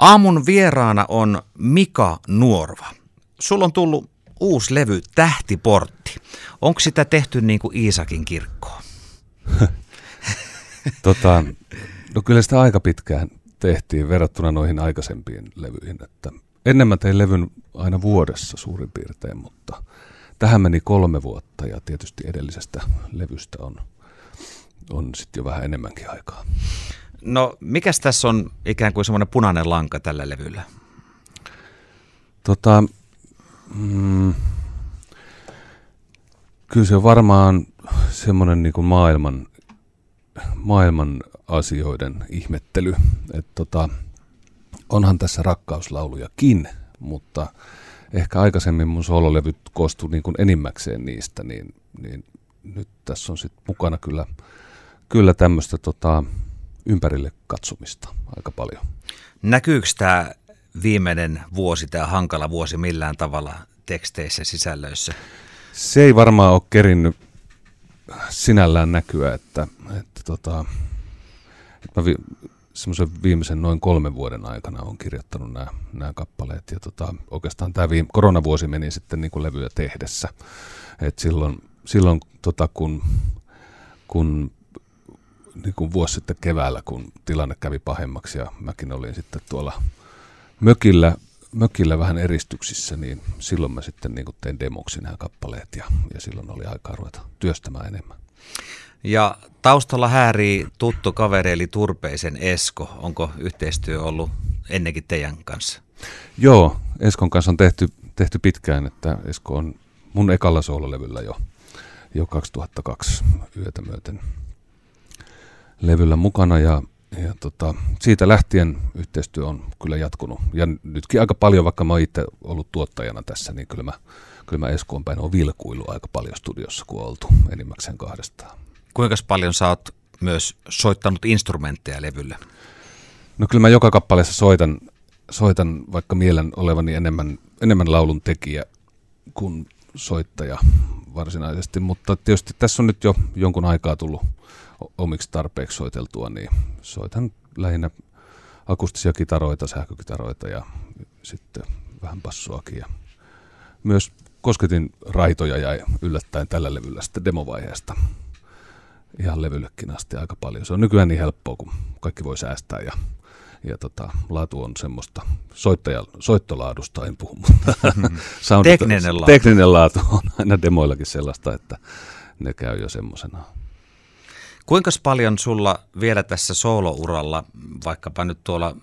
Aamun vieraana on Mika Nuorva. Sulla on tullut uusi levy Tähtiportti. Onko sitä tehty niin kuin Iisakin kirkkoon? tota, no kyllä sitä aika pitkään tehtiin verrattuna noihin aikaisempiin levyihin. Että ennen mä tein levyn aina vuodessa suurin piirtein, mutta tähän meni kolme vuotta ja tietysti edellisestä levystä on, on sitten jo vähän enemmänkin aikaa. No, mikäs tässä on ikään kuin semmoinen punainen lanka tällä levyllä? Tota, mm, kyllä se on varmaan semmoinen niin maailman, maailman asioiden ihmettely. Et tota, onhan tässä rakkauslaulujakin, mutta ehkä aikaisemmin mun soololevyt koostui niin kuin enimmäkseen niistä, niin, niin nyt tässä on sitten mukana kyllä, kyllä tämmöistä tota, ympärille katsomista aika paljon. Näkyykö tämä viimeinen vuosi, tämä hankala vuosi millään tavalla teksteissä, sisällöissä? Se ei varmaan ole kerinnyt sinällään näkyä, että, että, tota, että mä vi, semmoisen viimeisen noin kolmen vuoden aikana on kirjoittanut nämä, nämä kappaleet. Ja tota, oikeastaan tämä viime, koronavuosi meni sitten niin kuin levyä tehdessä. Et silloin silloin tota, kun, kun niin kuin vuosi sitten keväällä, kun tilanne kävi pahemmaksi ja mäkin olin sitten tuolla mökillä, mökillä vähän eristyksissä, niin silloin mä sitten niin kuin tein demoksi nämä kappaleet ja, ja silloin oli aikaa ruveta työstämään enemmän. Ja taustalla häärii tuttu kaveri eli Turpeisen Esko. Onko yhteistyö ollut ennenkin teidän kanssa? Joo, Eskon kanssa on tehty, tehty pitkään, että Esko on mun ekalla soololevyllä jo, jo 2002 yötä myöten levyllä mukana ja, ja tota, siitä lähtien yhteistyö on kyllä jatkunut. Ja nytkin aika paljon, vaikka mä oon itse ollut tuottajana tässä, niin kyllä mä, kyllä mä Eskoon päin on vilkuillut aika paljon studiossa, kun oltu enimmäkseen kahdestaan. Kuinka paljon sä oot myös soittanut instrumentteja levyllä? No kyllä mä joka kappaleessa soitan, soitan vaikka mielen olevani enemmän, enemmän laulun tekijä kuin soittaja varsinaisesti, mutta tietysti tässä on nyt jo jonkun aikaa tullut omiksi tarpeeksi soiteltua, niin soitan lähinnä akustisia kitaroita, sähkökitaroita ja sitten vähän passuakin. Ja myös kosketin raitoja ja yllättäen tällä levyllä sitten demovaiheesta ihan levyllekin asti aika paljon. Se on nykyään niin helppoa, kun kaikki voi säästää ja, ja tota, laatu on semmoista, soittaja, soittolaadusta en puhu, mutta sound, tekninen, laatu. tekninen laatu on aina demoillakin sellaista, että ne käy jo semmoisena Kuinka paljon sulla vielä tässä soolouralla, vaikkapa nyt tuolla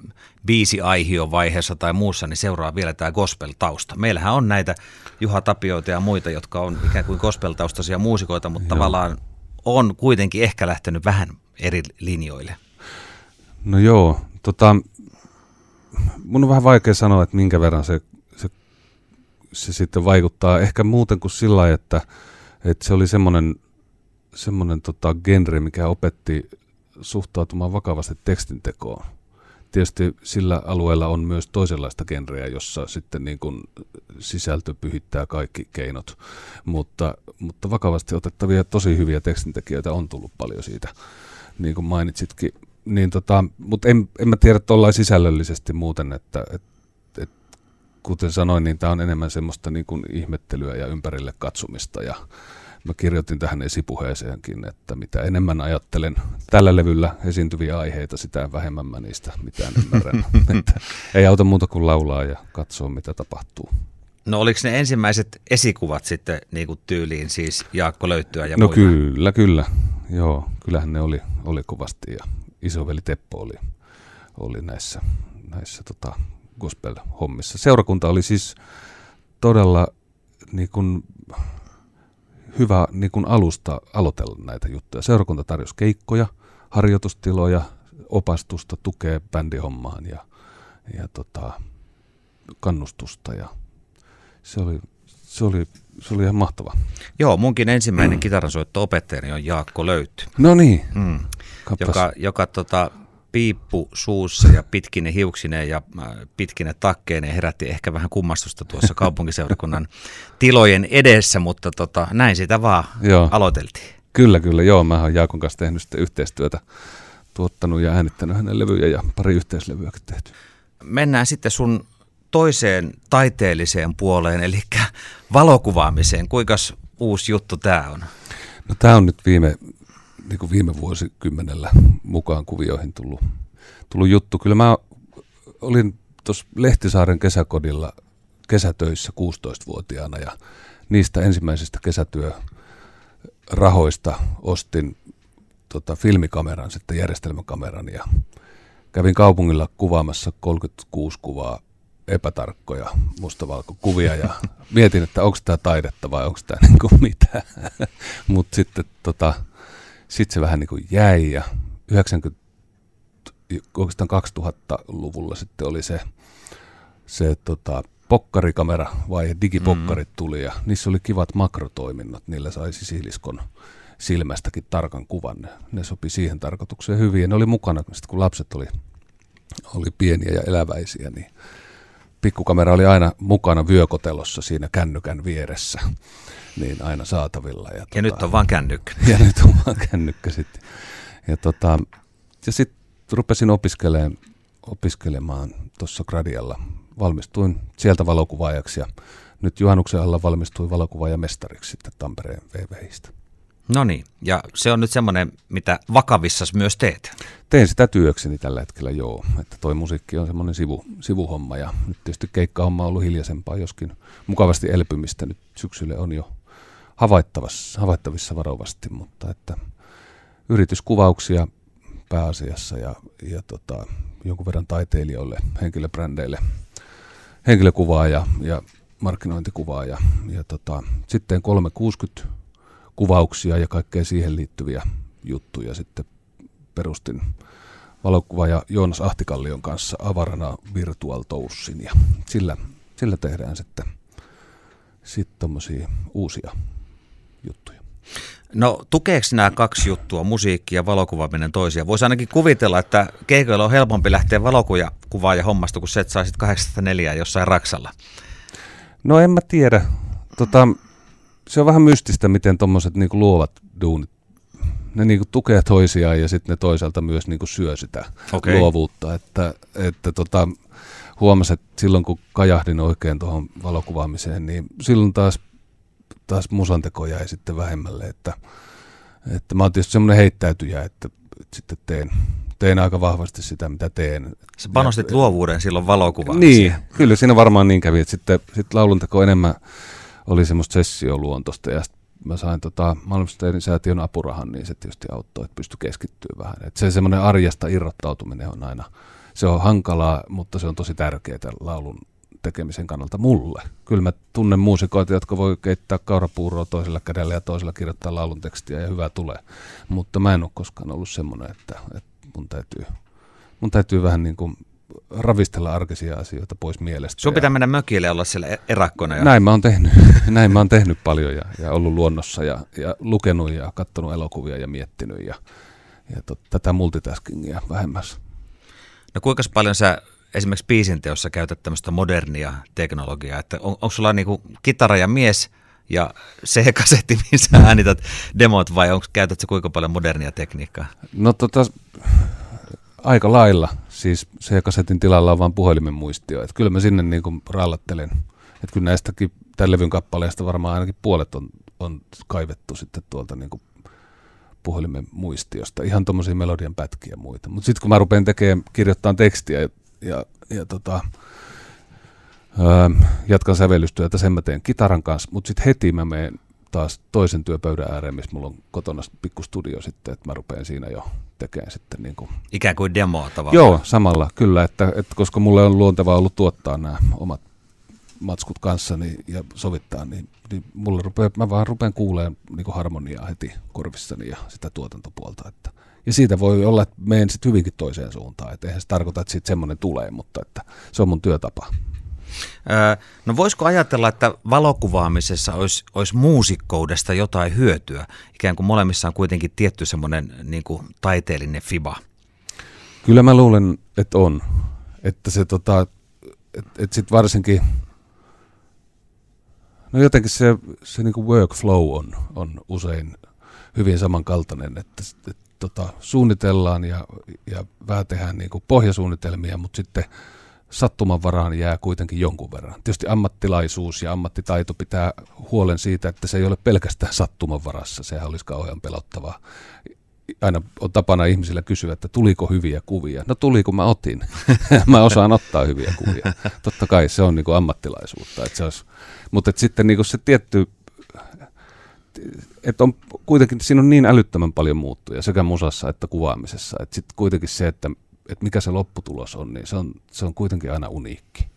biisi aihio vaiheessa tai muussa, niin seuraa vielä tämä gospel-tausta? Meillähän on näitä Juha Tapioita ja muita, jotka on ikään kuin gospel-taustaisia muusikoita, mutta joo. tavallaan on kuitenkin ehkä lähtenyt vähän eri linjoille. No joo, tota, mun on vähän vaikea sanoa, että minkä verran se, se, se sitten vaikuttaa. Ehkä muuten kuin sillä että, että se oli semmoinen semmoinen tota, genre, mikä opetti suhtautumaan vakavasti tekstintekoon. Tietysti sillä alueella on myös toisenlaista genreä, jossa sitten niin kuin sisältö pyhittää kaikki keinot, mutta, mutta vakavasti otettavia tosi hyviä tekstintekijöitä on tullut paljon siitä, niin kuin mainitsitkin. Niin tota, mutta en, en mä tiedä tuollain sisällöllisesti muuten, että, että, että kuten sanoin, niin tämä on enemmän semmoista niin kuin ihmettelyä ja ympärille katsomista ja, Mä kirjoitin tähän esipuheeseenkin, että mitä enemmän ajattelen tällä levyllä esiintyviä aiheita, sitä vähemmän mä niistä mitään ymmärrän. että ei auta muuta kuin laulaa ja katsoa, mitä tapahtuu. No oliko ne ensimmäiset esikuvat sitten niin kuin tyyliin, siis Jaakko Löyttyä ja No muita? kyllä, kyllä. Joo, kyllähän ne oli, oli kovasti ja isoveli Teppo oli, oli näissä, näissä tota, gospel-hommissa. Seurakunta oli siis todella niin kuin, hyvä niin kuin alusta aloitella näitä juttuja. Seurakunta tarjosi keikkoja, harjoitustiloja, opastusta, tukea bändihommaan ja, ja tota, kannustusta. Ja se, oli, se, oli, se oli ihan mahtava. Joo, munkin ensimmäinen kitaransoitto opettajani on Jaakko Löyty. No niin. Mm. Joka, joka tota, piippu suussa ja pitkine hiuksineen ja äh, pitkine takkeineen herätti ehkä vähän kummastusta tuossa kaupunkiseurakunnan tilojen edessä, mutta tota, näin sitä vaan joo. aloiteltiin. Kyllä, kyllä. Joo, mä oon Jaakon kanssa tehnyt sitten yhteistyötä, tuottanut ja äänittänyt hänen levyjä ja pari yhteislevyä tehty. mennään sitten sun toiseen taiteelliseen puoleen, eli valokuvaamiseen. Kuinka uusi juttu tämä on? No tämä on nyt viime, niin kuin viime vuosikymmenellä mukaan kuvioihin tullut, tullut juttu. Kyllä mä olin tuossa Lehtisaaren kesäkodilla kesätöissä 16-vuotiaana ja niistä ensimmäisistä kesätyörahoista ostin tota, filmikameran, sitten järjestelmäkameran ja kävin kaupungilla kuvaamassa 36 kuvaa epätarkkoja mustavalkokuvia ja mietin, että onko tämä taidetta vai onko tämä niinku mitä. Mutta sitten tota, sit se vähän niinku jäi ja 90, oikeastaan 2000-luvulla sitten oli se, se tota, pokkarikamera vai digipokkarit mm. tuli ja niissä oli kivat makrotoiminnot, niillä sai sisiliskon silmästäkin tarkan kuvan. Ne, ne sopi siihen tarkoitukseen hyvin ja ne oli mukana, sit kun lapset oli, oli pieniä ja eläväisiä, niin pikkukamera oli aina mukana vyökotelossa siinä kännykän vieressä, niin aina saatavilla. Ja, ja tota, nyt on vaan kännykkä. Ja nyt on vaan kännykkä sitten. Ja, tota, ja sitten rupesin opiskelemaan, opiskelemaan tuossa Gradialla. Valmistuin sieltä valokuvaajaksi ja nyt juhannuksen alla valmistuin mestariksi sitten Tampereen VVistä. No niin, ja se on nyt semmoinen, mitä vakavissa myös teet. Teen sitä työkseni tällä hetkellä, joo. Että toi musiikki on semmoinen sivu, sivuhomma ja nyt tietysti keikkahomma on ollut hiljaisempaa, joskin mukavasti elpymistä nyt syksylle on jo havaittavissa, havaittavissa varovasti, mutta että yrityskuvauksia pääasiassa ja, ja tota, jonkun verran taiteilijoille, henkilöbrändeille, henkilökuvaa ja, ja markkinointikuvaa ja, ja tota, sitten 360 kuvauksia ja kaikkea siihen liittyviä juttuja sitten perustin valokuvaaja Joonas Ahtikallion kanssa avarana Virtual Toussin ja sillä, sillä tehdään sitten sitten uusia juttuja. No tukeeko nämä kaksi juttua, musiikki ja valokuvaaminen toisia? Voisi ainakin kuvitella, että keikoilla on helpompi lähteä valokuvaa ja hommasta, kun se, että saisit 84 jossain Raksalla. No en mä tiedä. Tota, se on vähän mystistä, miten tuommoiset niinku luovat duunit, ne niinku tukee toisiaan ja sitten ne toisaalta myös niinku syö sitä okay. luovuutta. Että, että tota, huomasin, että silloin kun kajahdin oikein tuohon valokuvaamiseen, niin silloin taas, taas musanteko jäi sitten vähemmälle. Että, että mä oon tietysti semmoinen heittäytyjä, että, että sitten teen, teen aika vahvasti sitä, mitä teen. Sä panostit ja, luovuuden silloin valokuvaamiseen. Niin, kyllä siinä varmaan niin kävi, että sitten, sitten laulunteko enemmän oli semmoista sessioluontoista ja mä sain tota, Malmsteinin säätiön apurahan, niin se tietysti auttoi, että pystyi keskittyä vähän. Et se semmoinen arjesta irrottautuminen on aina, se on hankalaa, mutta se on tosi tärkeää laulun tekemisen kannalta mulle. Kyllä mä tunnen muusikoita, jotka voi keittää kaurapuuroa toisella kädellä ja toisella kirjoittaa laulun tekstiä ja hyvä tulee. Mutta mä en ole koskaan ollut semmoinen, että, että mun täytyy, mun täytyy vähän niin kuin ravistella arkisia asioita pois mielestä. Sun pitää mennä mökille ja olla siellä e- erakkona. Ja... Näin mä oon tehnyt, näin mä oon tehnyt paljon ja, ja ollut luonnossa ja, ja lukenut ja katsonut elokuvia ja miettinyt ja, ja tot, tätä multitaskingia vähemmässä. No kuinka paljon sä esimerkiksi biisinteossa käytät tämmöistä modernia teknologiaa, että on, onko sulla niinku kitara ja mies ja se kasetti, missä äänität demot vai onko, käytät sä kuinka paljon modernia tekniikkaa? No tota, aika lailla. Siis C-kasetin tilalla on vain puhelimen muistio. Että kyllä mä sinne niin kuin rallattelen. Että kyllä näistäkin tämän levyn kappaleista varmaan ainakin puolet on, on kaivettu sitten tuolta niin kuin puhelimen muistiosta. Ihan tuommoisia melodian pätkiä ja muita. Mutta sitten kun mä rupean tekemään, kirjoittamaan tekstiä ja, ja, ja tota, öö, jatkan sävellystyötä, sen mä teen kitaran kanssa. Mutta sitten heti mä menen taas toisen työpöydän ääreen, missä mulla on kotona pikku studio sitten, että mä rupean siinä jo tekemään sitten niin kuin... Ikään kuin demoa tavallaan. Joo, samalla kyllä, että, että koska mulle on luontevaa ollut tuottaa nämä omat matskut kanssa niin, ja sovittaa, niin, niin mulle rupeaa, mä vaan rupean kuulemaan niin harmoniaa heti korvissani ja sitä tuotantopuolta. Että, ja siitä voi olla, että menen sitten hyvinkin toiseen suuntaan. Että eihän se tarkoita, että siitä semmoinen tulee, mutta että se on mun työtapa. No voisiko ajatella, että valokuvaamisessa olisi, olisi muusikkoudesta jotain hyötyä? Ikään kuin molemmissa on kuitenkin tietty semmoinen niin kuin taiteellinen fiba. Kyllä mä luulen, että on. Että se tota, että et sit varsinkin, no jotenkin se, se niin kuin workflow on, on usein hyvin samankaltainen, että, että tota, suunnitellaan ja, ja vähän tehdään niin kuin pohjasuunnitelmia, mutta sitten sattuman varaan jää kuitenkin jonkun verran. Tietysti ammattilaisuus ja ammattitaito pitää huolen siitä, että se ei ole pelkästään sattuman varassa. Sehän olisi kauhean pelottavaa. Aina on tapana ihmisillä kysyä, että tuliko hyviä kuvia. No tuli, kun mä otin. mä osaan ottaa hyviä kuvia. Totta kai se on niin kuin ammattilaisuutta. Että se olisi, mutta että sitten niin kuin se tietty että on kuitenkin, siinä on niin älyttömän paljon muuttuja sekä musassa että kuvaamisessa, että sitten kuitenkin se, että, että mikä se lopputulos on, niin se on, se on kuitenkin aina uniikki.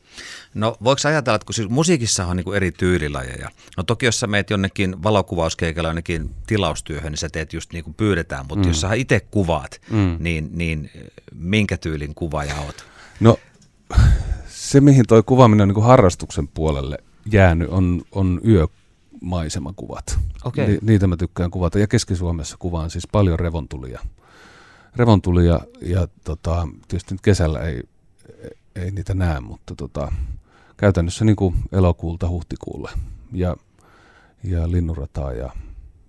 No voiko ajatella, että kun siis musiikissa on niin eri tyylilajeja. No toki jos sä meet jonnekin valokuvauskeikalla jonnekin tilaustyöhön, niin sä teet just niin kuin pyydetään, mutta mm. jos sä itse kuvaat, mm. niin, niin minkä tyylin kuvaaja oot? No se, mihin toi kuvaaminen on niin kuin harrastuksen puolelle jäänyt, on, on yö maisemakuvat. Okay. Ni, niitä mä tykkään kuvata. Ja Keski-Suomessa kuvaan siis paljon revontulia. Revontulia ja tota, tietysti nyt kesällä ei, ei niitä näe, mutta tota, käytännössä niin kuin elokuulta huhtikuulle ja, ja linnurataa. Ja,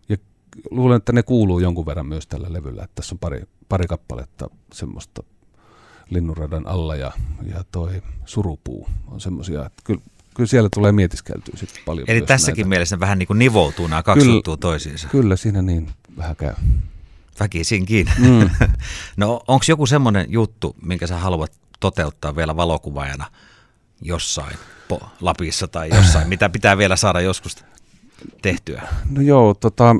ja luulen, että ne kuuluu jonkun verran myös tällä levyllä. Että tässä on pari, pari kappaletta semmoista linnunradan alla ja, ja toi surupuu on semmoisia, että kyllä kyllä siellä tulee mietiskeltyä sitten paljon. Eli tässäkin näitä. mielessä vähän niin kuin nivoutuu nämä kaksi kyllä, toisiinsa. Kyllä, siinä niin vähän käy. Väkisinkin. Mm. no onko joku semmoinen juttu, minkä sä haluat toteuttaa vielä valokuvaajana jossain po- Lapissa tai jossain, mitä pitää vielä saada joskus tehtyä? No joo, tota,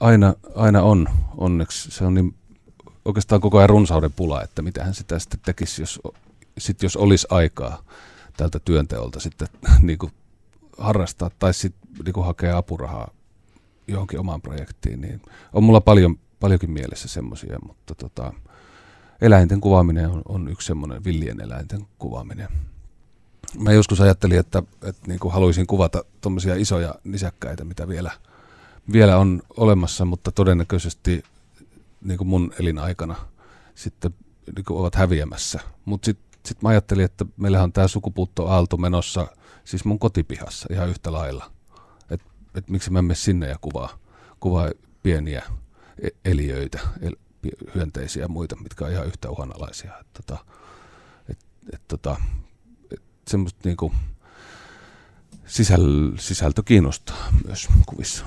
aina, aina on onneksi. Se on niin oikeastaan koko ajan runsauden pula, että mitä hän sitä sitten tekisi, jos, sit jos olisi aikaa tältä työnteolta sitten niin kuin harrastaa tai sitten niin kuin hakea apurahaa johonkin omaan projektiin, niin on mulla paljon, paljonkin mielessä semmoisia, mutta tota, eläinten kuvaaminen on, on yksi semmoinen villien eläinten kuvaaminen. Mä joskus ajattelin, että, että niin kuin haluaisin kuvata tuommoisia isoja nisäkkäitä, mitä vielä, vielä on olemassa, mutta todennäköisesti niin kuin mun elinaikana sitten niin kuin ovat häviämässä. Mutta sitten sitten mä ajattelin, että meillähän on tämä sukupuuttoaalto menossa siis mun kotipihassa ihan yhtä lailla. Että et miksi mä mene sinne ja kuvaa, kuvaa pieniä e-, eliöitä, el, hyönteisiä ja muita, mitkä on ihan yhtä uhanalaisia. Et, tota, et, et, tota, et semmoista niinku sisäl, sisältö kiinnostaa myös kuvissa.